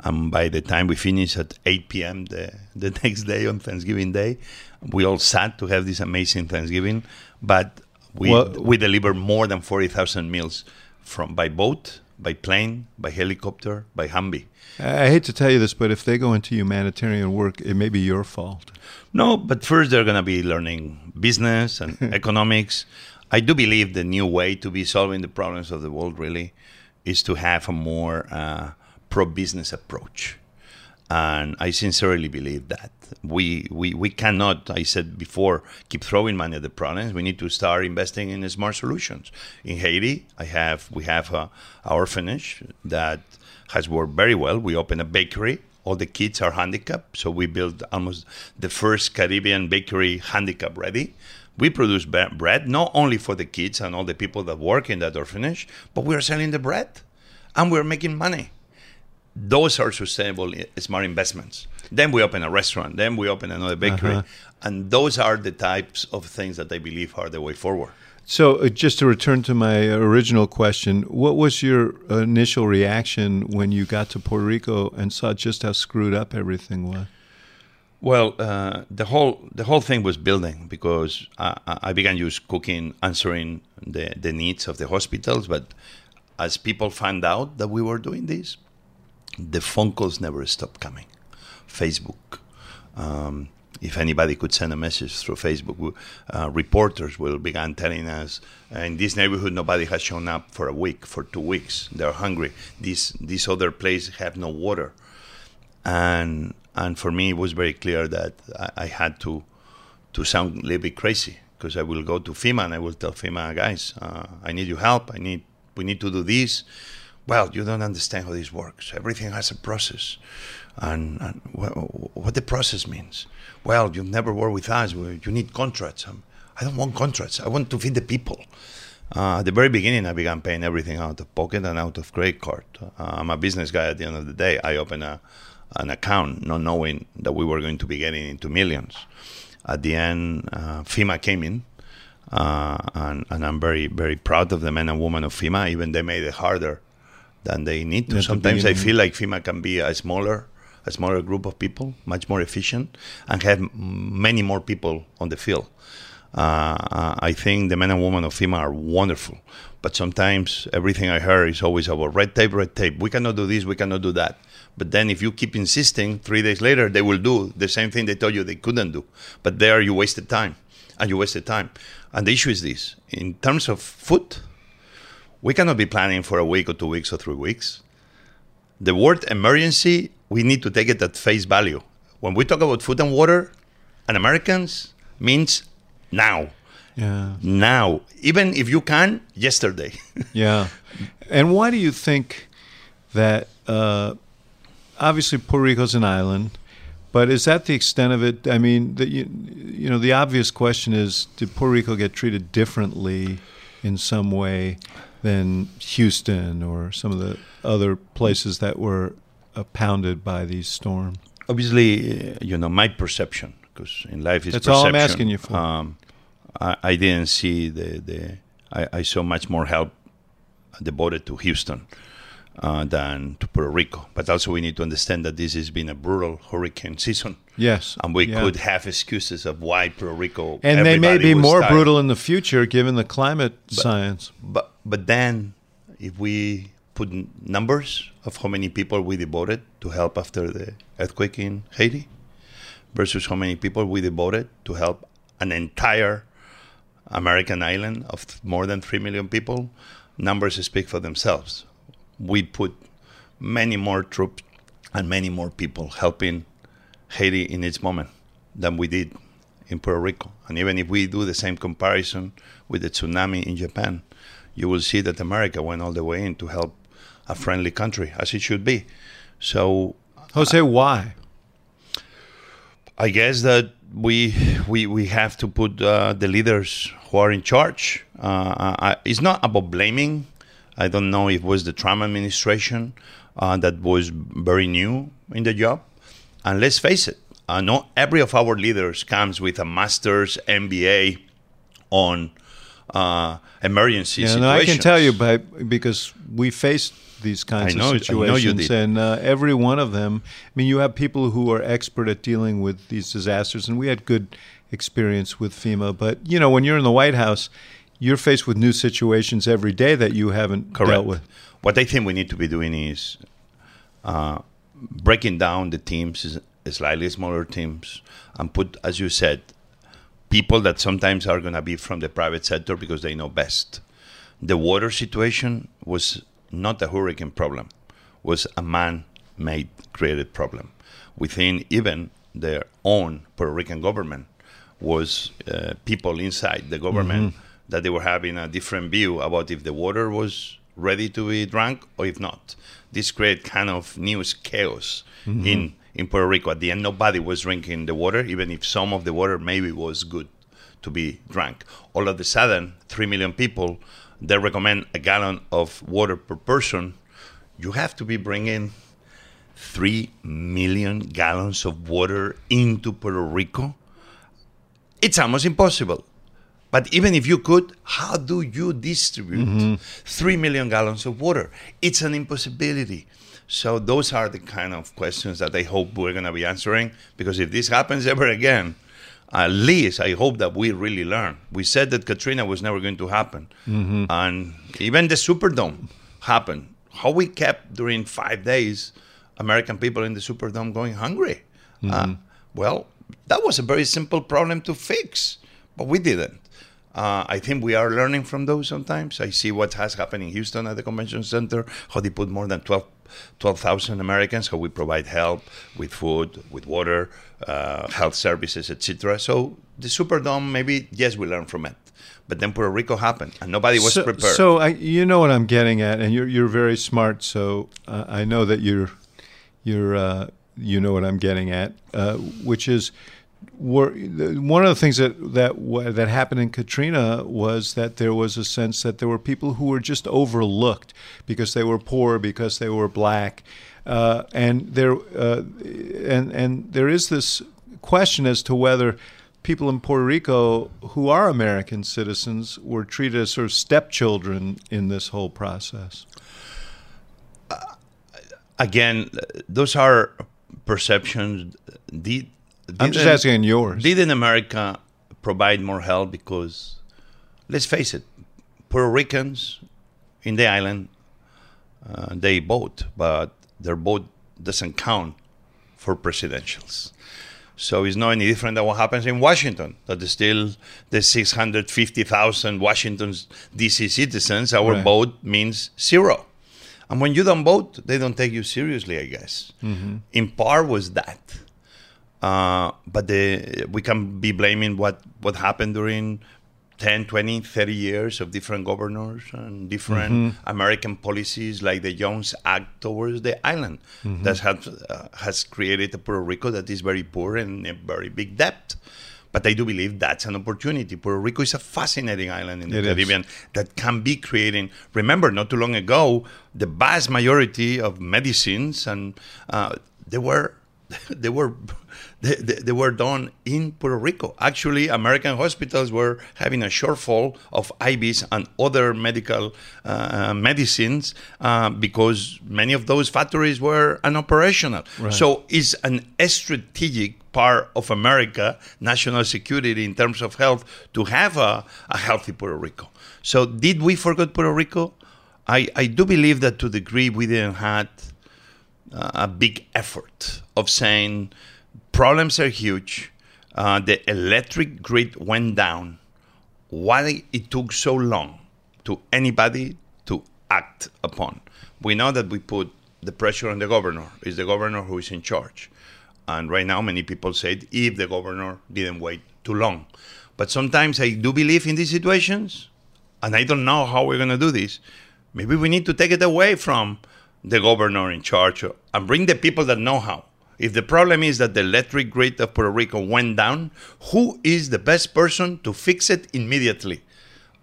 And by the time we finished at 8 p.m. the, the next day on Thanksgiving Day, we all sat to have this amazing Thanksgiving. But we Well- we delivered more than 40,000 meals from by boat, by plane, by helicopter, by Humvee. I hate to tell you this, but if they go into humanitarian work, it may be your fault. No, but first they're going to be learning business and economics. I do believe the new way to be solving the problems of the world really is to have a more uh, pro-business approach. And I sincerely believe that we, we we cannot. I said before, keep throwing money at the problems. We need to start investing in smart solutions. In Haiti, I have we have a, a orphanage that has worked very well. We opened a bakery. All the kids are handicapped, so we built almost the first Caribbean bakery handicap ready. We produce bread not only for the kids and all the people that work in that orphanage, but we are selling the bread, and we're making money those are sustainable eh, smart investments. Then we open a restaurant, then we open another bakery, Uh-huh. and those are the types of things that I believe are the way forward. So, uh, just to return to my original question, what was your initial reaction when you got to Puerto Rico and saw just how screwed up everything was? Well, uh, the whole the whole thing was building because I, I I began just cooking, answering the, the needs of the hospitals. But as people found out that we were doing this, the phone calls never stopped coming. Facebook. Um, if anybody could send a message through Facebook, uh, reporters will begin telling us in this neighborhood nobody has shown up for a week, for two weeks. They're hungry. This this other place have no water, and and for me it was very clear that I, I had to to sound a little bit crazy because I will go to FEMA and I will tell FEMA guys, uh, I need your help. I need we need to do this. Well, you don't understand how this works. Everything has a process, and, and wh- what the process means. Well, you've never worked with us. You need contracts. Um, I don't want contracts. I want to feed the people. Uh, at the very beginning, I began paying everything out of pocket and out of credit card. Uh, I'm a business guy. At the end of the day, I opened a, an account, not knowing that we were going to be getting into millions. At the end, uh, FEMA came in, uh, and, and I'm very, very proud of the men and women of FEMA. Even they made it harder than they need to. Sometimes I feel like FEMA can be a smaller, a smaller group of people, much more efficient, and have many more people on the field. Uh, uh, I think the men and women of FEMA are wonderful, but sometimes everything I heard is always about red tape, red tape. We cannot do this, we cannot do that. But then if you keep insisting, three days later they will do the same thing they told you they couldn't do. But there you wasted time, and you wasted time. And the issue is this: in terms of food, we cannot be planning for a week or two weeks or three weeks. The word emergency, we need to take it at face value. When we talk about food and water, and Americans means now, Yeah. now. Even if you can, yesterday. Yeah. And why do you think that uh, obviously Puerto Rico's an island, but is that the extent of it? I mean, the, you, you know, the obvious question is did Puerto Rico get treated differently in some way than Houston or some of the other places that were uh, pounded by these storms? Obviously, uh, you know my perception, because in life is That's all I'm asking you for. Um, I, I didn't see the the. I, I saw much more help devoted to Houston uh, than to Puerto Rico. But also, we need to understand that this has been a brutal hurricane season. Yes. And we Yeah. could have excuses of why Puerto Rico. And they may be more tired. brutal in the future given the climate science. But but then, if we put numbers of how many people we devoted to help after the earthquake in Haiti, versus how many people we devoted to help an entire American island of more than 3 million people, numbers speak for themselves. We put many more troops and many more people helping Haiti in its moment than we did in Puerto Rico. And even if we do the same comparison with the tsunami in Japan, you will see that America went all the way in to help a friendly country, as it should be. So, Jose, why? I guess that we we we have to put uh, the leaders who are in charge. Uh, I, it's not about blaming. I don't know if it was the Trump administration uh, that was very new in the job. And let's face it, uh, not every of our leaders comes with a master's MBA on uh, emergency yeah, situations. No, I can tell you, by, because we faced these kinds know- of situations, and uh, every one of them. I mean, you have people who are expert at dealing with these disasters, and we had good experience with FEMA. But you know, when you're in the White House, you're faced with new situations every day that you haven't Correct. dealt with. What I think we need to be doing is uh, breaking down the teams, slightly smaller teams, and put, as you said, people that sometimes are going to be from the private sector because they know best. The water situation was not a hurricane problem, was a man-made created problem within even their own Puerto Rican government was uh, people inside the government that they were having a different view about if the water was ready to be drunk or if not. This created kind of news chaos in in Puerto Rico. At the end, nobody was drinking the water, even if some of the water maybe was good to be drank. All of a sudden, three million people they recommend a gallon of water per person. You have to be bringing 3 million gallons of water into Puerto Rico? It's almost impossible. But even if you could, how do you distribute mm-hmm. 3 million gallons of water? It's an impossibility. So, those are the kind of questions that I hope we're going to be answering because if this happens ever again, at least I hope that we really learn. We said that Katrina was never going to happen. And even the Superdome happened. How we kept during five days American people in the Superdome going hungry. Uh, well, that was a very simple problem to fix, but we didn't. Uh, I think we are learning from those sometimes. I see what has happened in Houston at the convention center, how they put more than 12 12,000 Americans, how we provide help with food, with water, uh, health services, etc. So the Superdome, maybe, yes, we learn from it. But then Puerto Rico happened, and nobody was so, prepared. So I, you know what I'm getting at, and you're you're very smart. So uh, I know that you're you're uh, you know what I'm getting at, uh, which is were, one of the things that that that happened in Katrina was that there was a sense that there were people who were just overlooked because they were poor, because they were black, uh, and there uh, and and there is this question as to whether people in Puerto Rico who are American citizens were treated as sort of stepchildren in this whole process. Again, those are perceptions. Did, I'm just asking yours. Didn't America provide more help? Because, let's face it, Puerto Ricans in the island, uh, they vote, but their vote doesn't count for presidentials. So it's not any different than what happens in Washington. That is still the 650,000 Washington D.C. citizens, our Right. vote means zero. And when you don't vote, they don't take you seriously, I guess. In part was that. Uh, but the, we can be blaming what, what happened during 10, 20, 30 years of different governors and different American policies like the Jones Act towards the island that has, uh, has created a Puerto Rico that is very poor and a very big debt. But I do believe that's an opportunity. Puerto Rico is a fascinating island in the It is. Caribbean that can be creating. Remember, not too long ago, the vast majority of medicines and uh, they were they were they, they, were done in Puerto Rico. Actually, American hospitals were having a shortfall of IVs and other medical uh, medicines uh, because many of those factories were unoperational. So it's an strategic part of America national security in terms of health to have a, a healthy Puerto Rico. So did we forget Puerto Rico? I, I do believe that to the degree we didn't have uh, a big effort of saying problems are huge. Uh, the electric grid went down why it took so long to anybody to act upon. We know that we put the pressure on the governor. It's the governor who is in charge. And right now, many people said if the governor didn't wait too long. But sometimes I do believe in these situations, and I don't know how we're going to do this. Maybe we need to take it away from the governor in charge and bring the people that know how. If the problem is that the electric grid of Puerto Rico went down, who is the best person to fix it immediately?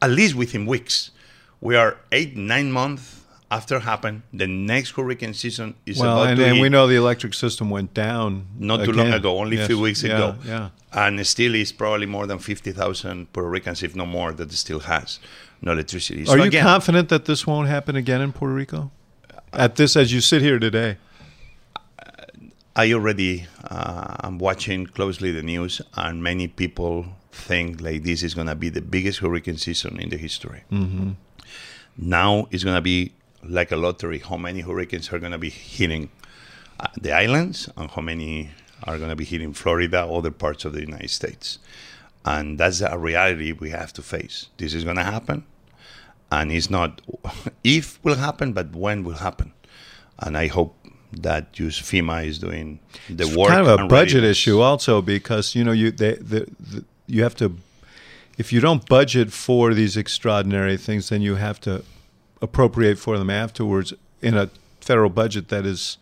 At least within weeks. We are eight, nine months after it happened. The next hurricane season is well, about and, to and we know the electric system went down not too long ago, only a Yes. few weeks Yeah, ago. Yeah. And still is probably more than 50,000 Puerto Ricans, if no more, that it still has no electricity. Are So you again, confident that this won't happen again in Puerto Rico? At this, as you sit here today, I already uh, am watching closely the news, and many people think like this is going to be the biggest hurricane season in the history. Mm-hmm. Now it's going to be like a lottery. How many hurricanes are going to be hitting uh, the islands, and how many are going to be hitting Florida, other parts of the United States? And that's a reality we have to face. This is going to happen, and it's not if will happen, but when will happen. And I hope that just FEMA is doing the work. it's work. kind of a budget readiness. issue also because you know you they, the, the, you have to if you don't budget for these extraordinary things, then you have to appropriate for them afterwards in a federal budget that is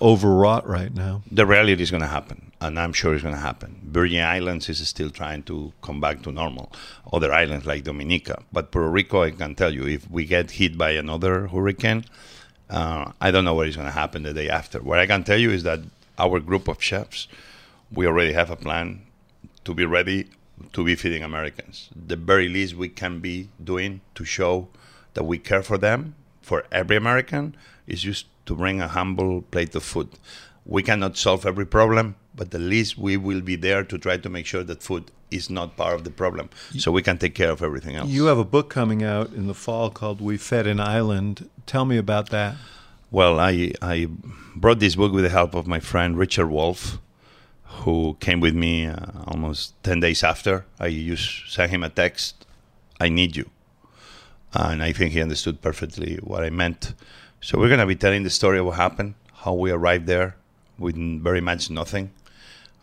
overwrought right now. the reality is going to happen, and I'm sure it's going to happen. Virgin Islands is still trying to come back to normal. Other islands like Dominica, but Puerto Rico, I can tell you, if we get hit by another hurricane, uh, I don't know what is going to happen the day after. What I can tell you is that our group of chefs, we already have a plan to be ready to be feeding Americans. The very least we can be doing to show that we care for them, for every American, is just to bring a humble plate of food. We cannot solve every problem, but at least we will be there to try to make sure that food is not part of the problem, so we can take care of everything else. You have a book coming out in the fall called "We Fed an Island." Tell me about that. Well, I I brought this book with the help of my friend Richard Wolffe, who came with me uh, almost ten days after. I just sent him a text. I need you, and I think he understood perfectly what I meant. So we're gonna be telling the story of what happened, how we arrived there with very much nothing,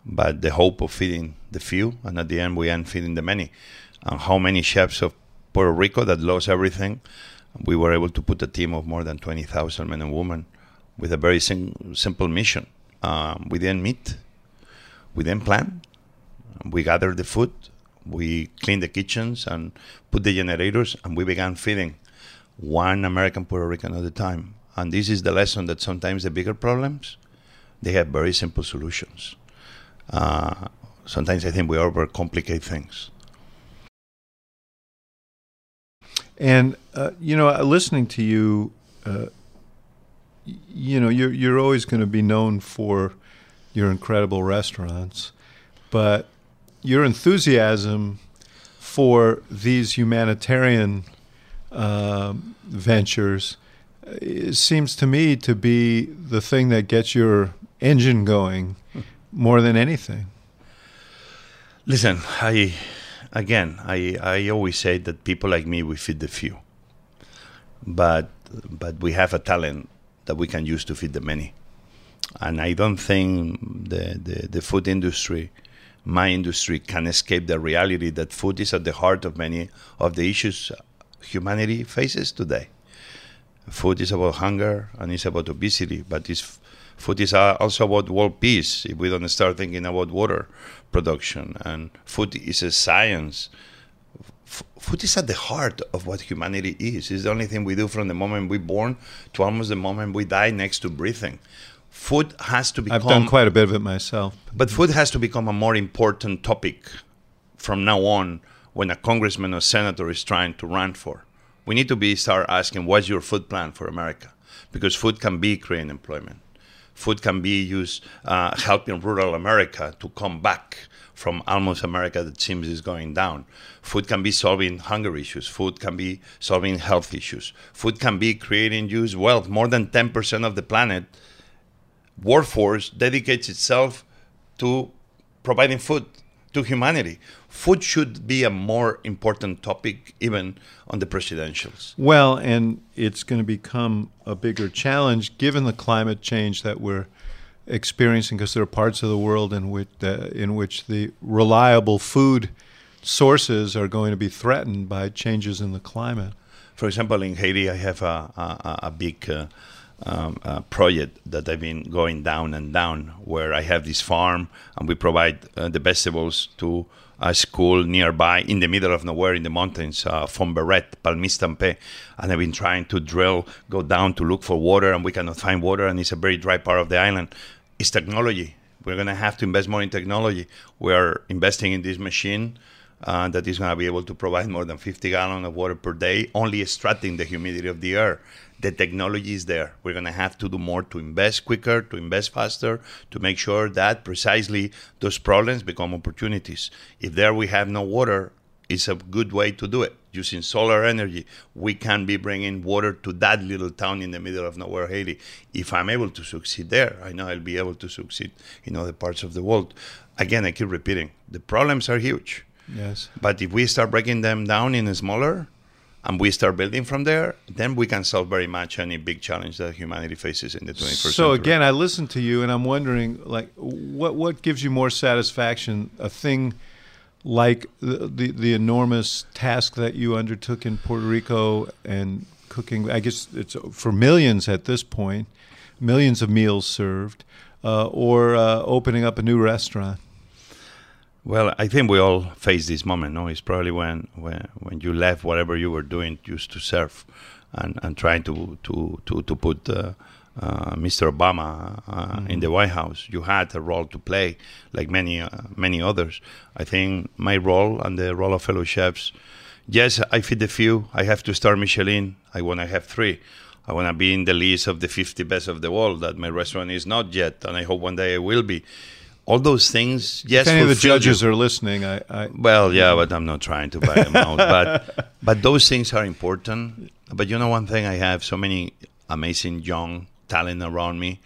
but the hope of feeding the few, and at the end we end feeding the many, and how many chefs of Puerto Rico that lost everything we were able to put a team of more than 20,000 men and women with a very sim- simple mission. Um, we didn't meet, we didn't plan, we gathered the food, we cleaned the kitchens and put the generators, and we began feeding one American Puerto Rican at a time. And this is the lesson that sometimes the bigger problems, they have very simple solutions. Uh, sometimes I think we overcomplicate things. And uh, you know, listening to you, uh, you know, you're you're always going to be known for your incredible restaurants, but your enthusiasm for these humanitarian um ventures uh, seems to me to be the thing that gets your engine going more than anything. Listen, I again, I, I always say that people like me we feed the few, but but we have a talent that we can use to feed the many, and I don't think the the, the food industry, my industry, can escape the reality that food is at the heart of many of the issues humanity faces today. Food is about hunger and it's about obesity, but it's food is uh, also about world peace if we don't start thinking about water production and food is a science F- food is at the heart of what humanity is it's the only thing we do from the moment we're born to almost the moment we die next to breathing food has to become I've done quite a bit of it myself. but food has to become a more important topic from now on when a congressman or senator is trying to run for. We need to be start asking what's your food plan for America? Because food can be creating employment. Food can be used uh, helping rural America to come back from almost America that seems is going down. Food can be solving hunger issues. Food can be solving health issues. Food can be creating use wealth. More than 10% of the planet workforce dedicates itself to providing food to humanity. Food should be a more important topic, even on the presidentials. Well, and it's going to become a bigger challenge given the climate change that we're experiencing, because there are parts of the world in which uh, in which the reliable food sources are going to be threatened by changes in the climate. For example, in Haiti, I have a, a, a big uh, um, uh, project that I've been going down and down, where I have this farm and we provide uh, the vegetables to a school nearby in the middle of nowhere in the mountains, uh, Fomberet, Palmistampe. And I've been trying to drill, go down to look for water, and we cannot find water, and it's a very dry part of the island. It's technology. We're going to have to invest more in technology. We are investing in this machine uh, that is going to be able to provide more than 50 gallons of water per day, only extracting the humidity of the air. The technology is there. We're going to have to do more to invest quicker, to invest faster, to make sure that precisely those problems become opportunities. If there we have no water, it's a good way to do it. Using solar energy, we can be bringing water to that little town in the middle of nowhere, Haiti. If I'm able to succeed there, I know I'll be able to succeed in other parts of the world. Again, I keep repeating the problems are huge Yes. but if we start breaking them down in smaller and we start building from there, then we can solve very much any big challenge that humanity faces in the 21st century. So again, I listen to you, and I'm wondering, like, what what gives you more satisfaction? A thing like the the, the enormous task that you undertook in Puerto Rico and cooking. I guess it's for millions at this point, millions of meals served, uh, or uh, opening up a new restaurant. Well, I think we all face this moment. No, it's probably when when when you left whatever you were doing used to serve, and and trying to to to to put. Uh, uh, Mr. Obama uh, in the White House, you had a role to play, like many uh, many others. I think my role and the role of fellow chefs. Yes, I feed a few. I have to start Michelin. I want to have three. I want to be in the list of the 50 best of the world. That my restaurant is not yet, and I hope one day I will be all those things. Yes, if any of the judges you. are listening, I, I Well, yeah, but I'm not trying to buy them out. But but those things are important. But you know, one thing I have so many amazing young talent around me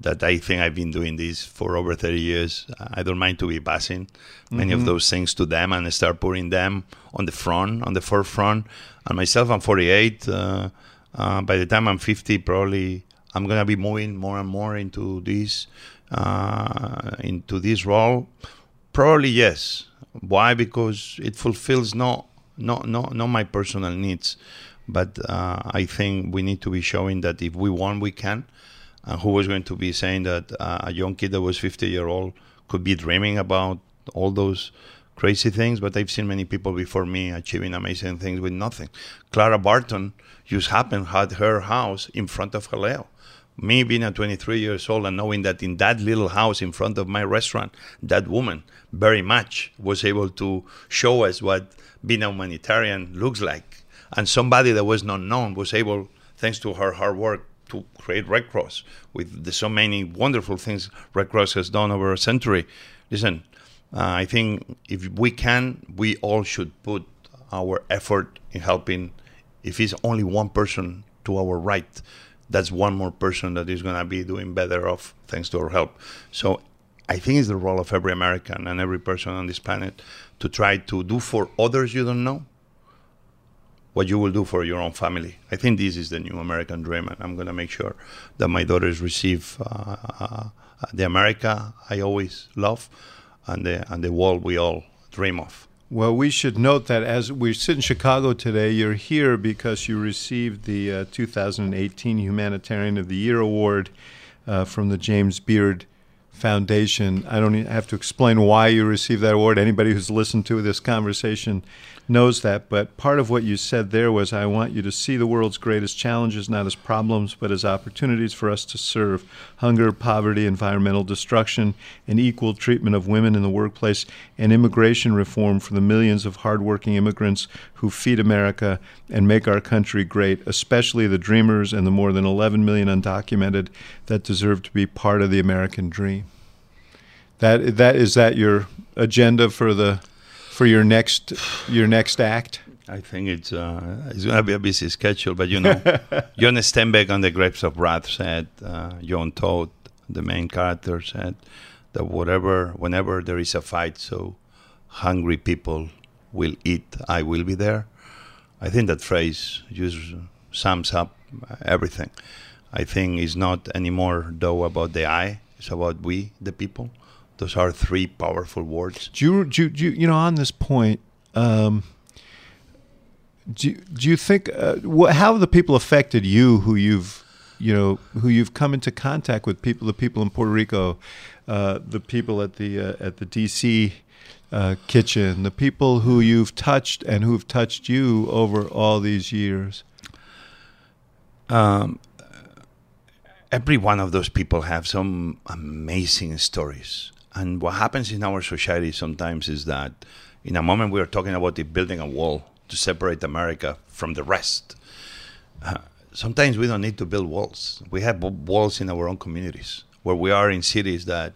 that I think I've been doing this for over 30 years. I don't mind to be passing many of those things to them and start putting them on the front, on the forefront. And myself, I'm 48. Uh, uh, by the time I'm 50, probably I'm gonna be moving more and more into this uh, into this role. Probably yes. Why? Because it fulfills not not not not my personal needs, but uh, I think we need to be showing that if we want, we can. And who was going to be saying that uh, a young kid that was 50 year old could be dreaming about all those crazy things? But I've seen many people before me achieving amazing things with nothing. Clara Barton just happened had her house in front of Jaleo me being at 23 years old and knowing that in that little house in front of my restaurant, that woman very much was able to show us what being a humanitarian looks like. And somebody that was not known was able, thanks to her hard work, to create Red Cross with the, so many wonderful things Red Cross has done over a century. Listen, uh, I think if we can, we all should put our effort in helping. If it's only one person to our right, that's one more person that is going to be doing better off thanks to our help. So I think it's the role of every American and every person on this planet to try to do for others you don't know what you will do for your own family. I think this is the new American dream, and I'm going to make sure that my daughters receive uh, uh, the America I always love and the, and the world we all dream of. Well, we should note that as we sit in Chicago today, you're here because you received the uh, 2018 Humanitarian of the Year award uh, from the James Beard Foundation. I don't have to explain why you received that award. Anybody who's listened to this conversation knows that. But part of what you said there was I want you to see the world's greatest challenges not as problems, but as opportunities for us to serve hunger, poverty, environmental destruction, and equal treatment of women in the workplace, and immigration reform for the millions of hardworking immigrants who feed America and make our country great, especially the dreamers and the more than 11 million undocumented that deserve to be part of the American dream. That that is that your agenda for the for your next your next act? I think it's uh, it's to be a busy schedule, but you know, John Steinbeck on the Grapes of Wrath said, uh, Tom Joad, the main character, said that whatever, whenever there is a fight so hungry people will eat, I will be there. I think that phrase just sums up everything. I think it's not anymore, though, about the I, it's about we, the people. Those are three powerful words. Do you, do you, do you, you know, on this point, um, do, you- do you think uh, wh- how have the people affected you who you've you know who you've come into contact with people the people in Puerto Rico uh, the people at the uh, at the DC uh, kitchen the people who you've touched and who've touched you over all these years um, every one of those people have some amazing stories. And what happens in our society sometimes is that in a moment we are talking about the building a wall to separate America from the rest. Uh, sometimes we don't need to build walls. We have walls in our own communities where we are in cities that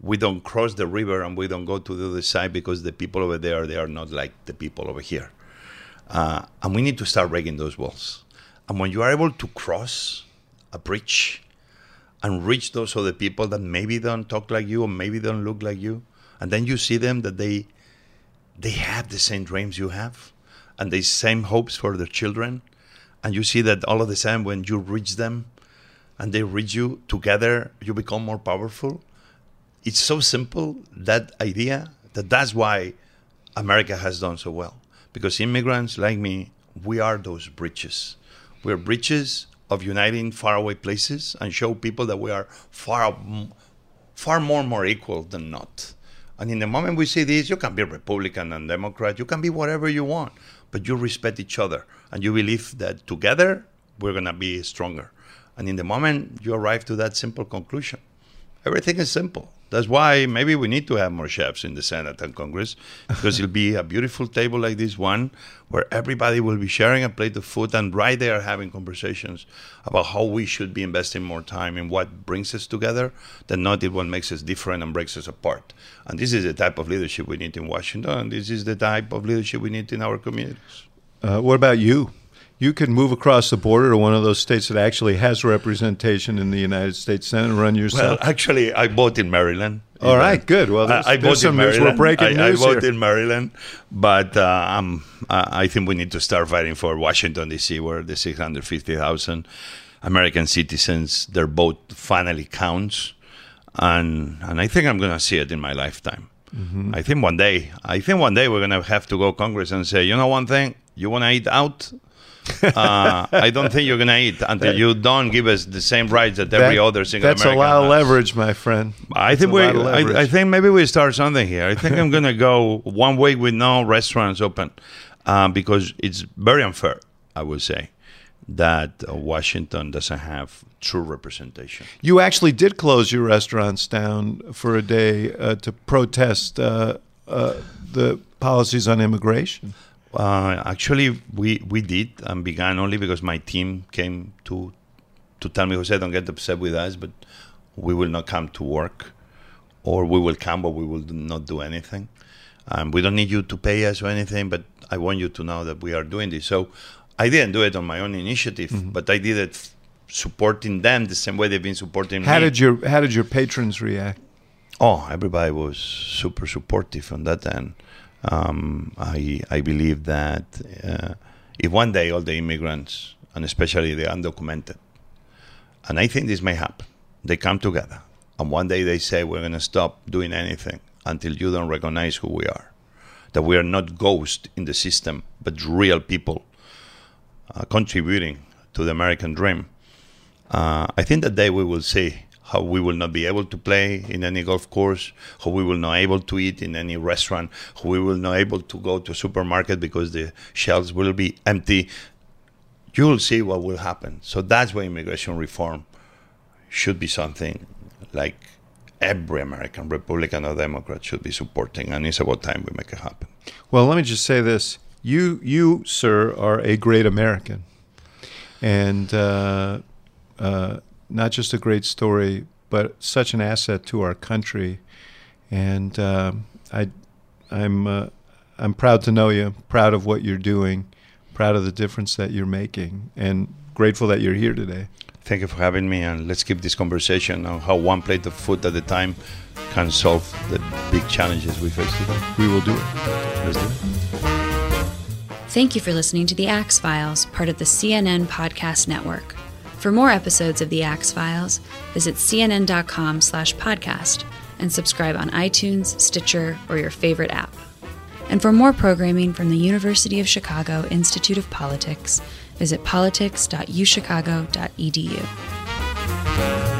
we don't cross the river and we don't go to the other side because the people over there they are not like the people over here. Uh, and we need to start breaking those walls. And when you are able to cross a bridge and reach those other people that maybe don't talk like you or maybe don't look like you, and then you see them that they they have the same dreams you have and the same hopes for their children, and you see that all of the sudden when you reach them and they reach you together, you become more powerful. It's so simple that idea that that's why America has done so well because immigrants like me, we are those bridges. We're bridges of uniting faraway places and show people that we are far, far more more equal than not. And in the moment we see this, you can be Republican and Democrat, you can be whatever you want, but you respect each other and you believe that together we're gonna be stronger. And in the moment you arrive to that simple conclusion, everything is simple. That's why maybe we need to have more chefs in the Senate and Congress because it'll be a beautiful table like this one where everybody will be sharing a plate of food and right there having conversations about how we should be investing more time in what brings us together than not in what makes us different and breaks us apart. And this is the type of leadership we need in Washington. And this is the type of leadership we need in our communities. uh, what about you you could move across the border to one of those states that actually has representation in the United States Senate and run yourself. Well, actually, I vote in Maryland. All right, good. Well, I, there's- I there's some news. We're breaking I, news I vote here. in Maryland, but uh, I'm, I I think we need to start fighting for Washington D.C., where the 650,000 American citizens, their vote finally counts, and and I think I'm going to see it in my lifetime. Mm-hmm. I think one day, I think one day we're going to have to go Congress and say, you know, one thing, you want to eat out. Uh, I don't think you're going to eat until you don't give us the same rights that every That- other single That's American a lot of leverage, my friend. I That's think we. I, I think maybe we start something here. I think I'm gonna go one week with no restaurants open, um, because it's very unfair. I would say that uh, Washington doesn't have true representation. You actually did close your restaurants down for a day uh, to protest uh, uh, the policies on immigration. Uh, actually, we we did and began only because my team came to to tell me, Jose, don't get upset with us, but we will not come to work, or we will come, but we will not do anything. Um, we don't need you to pay us or anything, but I want you to know that we are doing this. So I didn't do it on my own initiative, Mm-hmm. but I did it supporting them the same way they've been supporting me. How me. did your How did your patrons react? Oh, everybody was super supportive on that end. Um, I I believe that uh, if one day all the immigrants and especially the undocumented, and I think this may happen, they come together and one day they say we're going to stop doing anything until you don't recognize who we are, that we are not ghosts in the system but real people uh, contributing to the American dream. Uh, I think that day we will see how we will not be able to play in any golf course, how we will not able to eat in any restaurant, how we will not able to go to a supermarket because the shelves will be empty. You will see what will happen. So that's why immigration reform should be something like every American, Republican or Democrat, should be supporting, and it's about time we make it happen. Well, let me just say this: you, you, sir, are a great American, and uh, uh, not just a great story, but such an asset to our country. And um I, I'm, uh, I'm proud to know you. Proud of what you're doing. Proud of the difference that you're making, and grateful that you're here today. Thank you for having me, and let's keep this conversation on how one plate of food at a time can solve the big challenges we face today. We will do it. Let's do it. Thank you for listening to The Axe Files, part of the CNN Podcast Network. For more episodes of The Axe Files, visit cnn.com slash podcast and subscribe on iTunes, Stitcher, or your favorite app. And for more programming from the University of Chicago Institute of Politics, visit politics.uchicago.edu.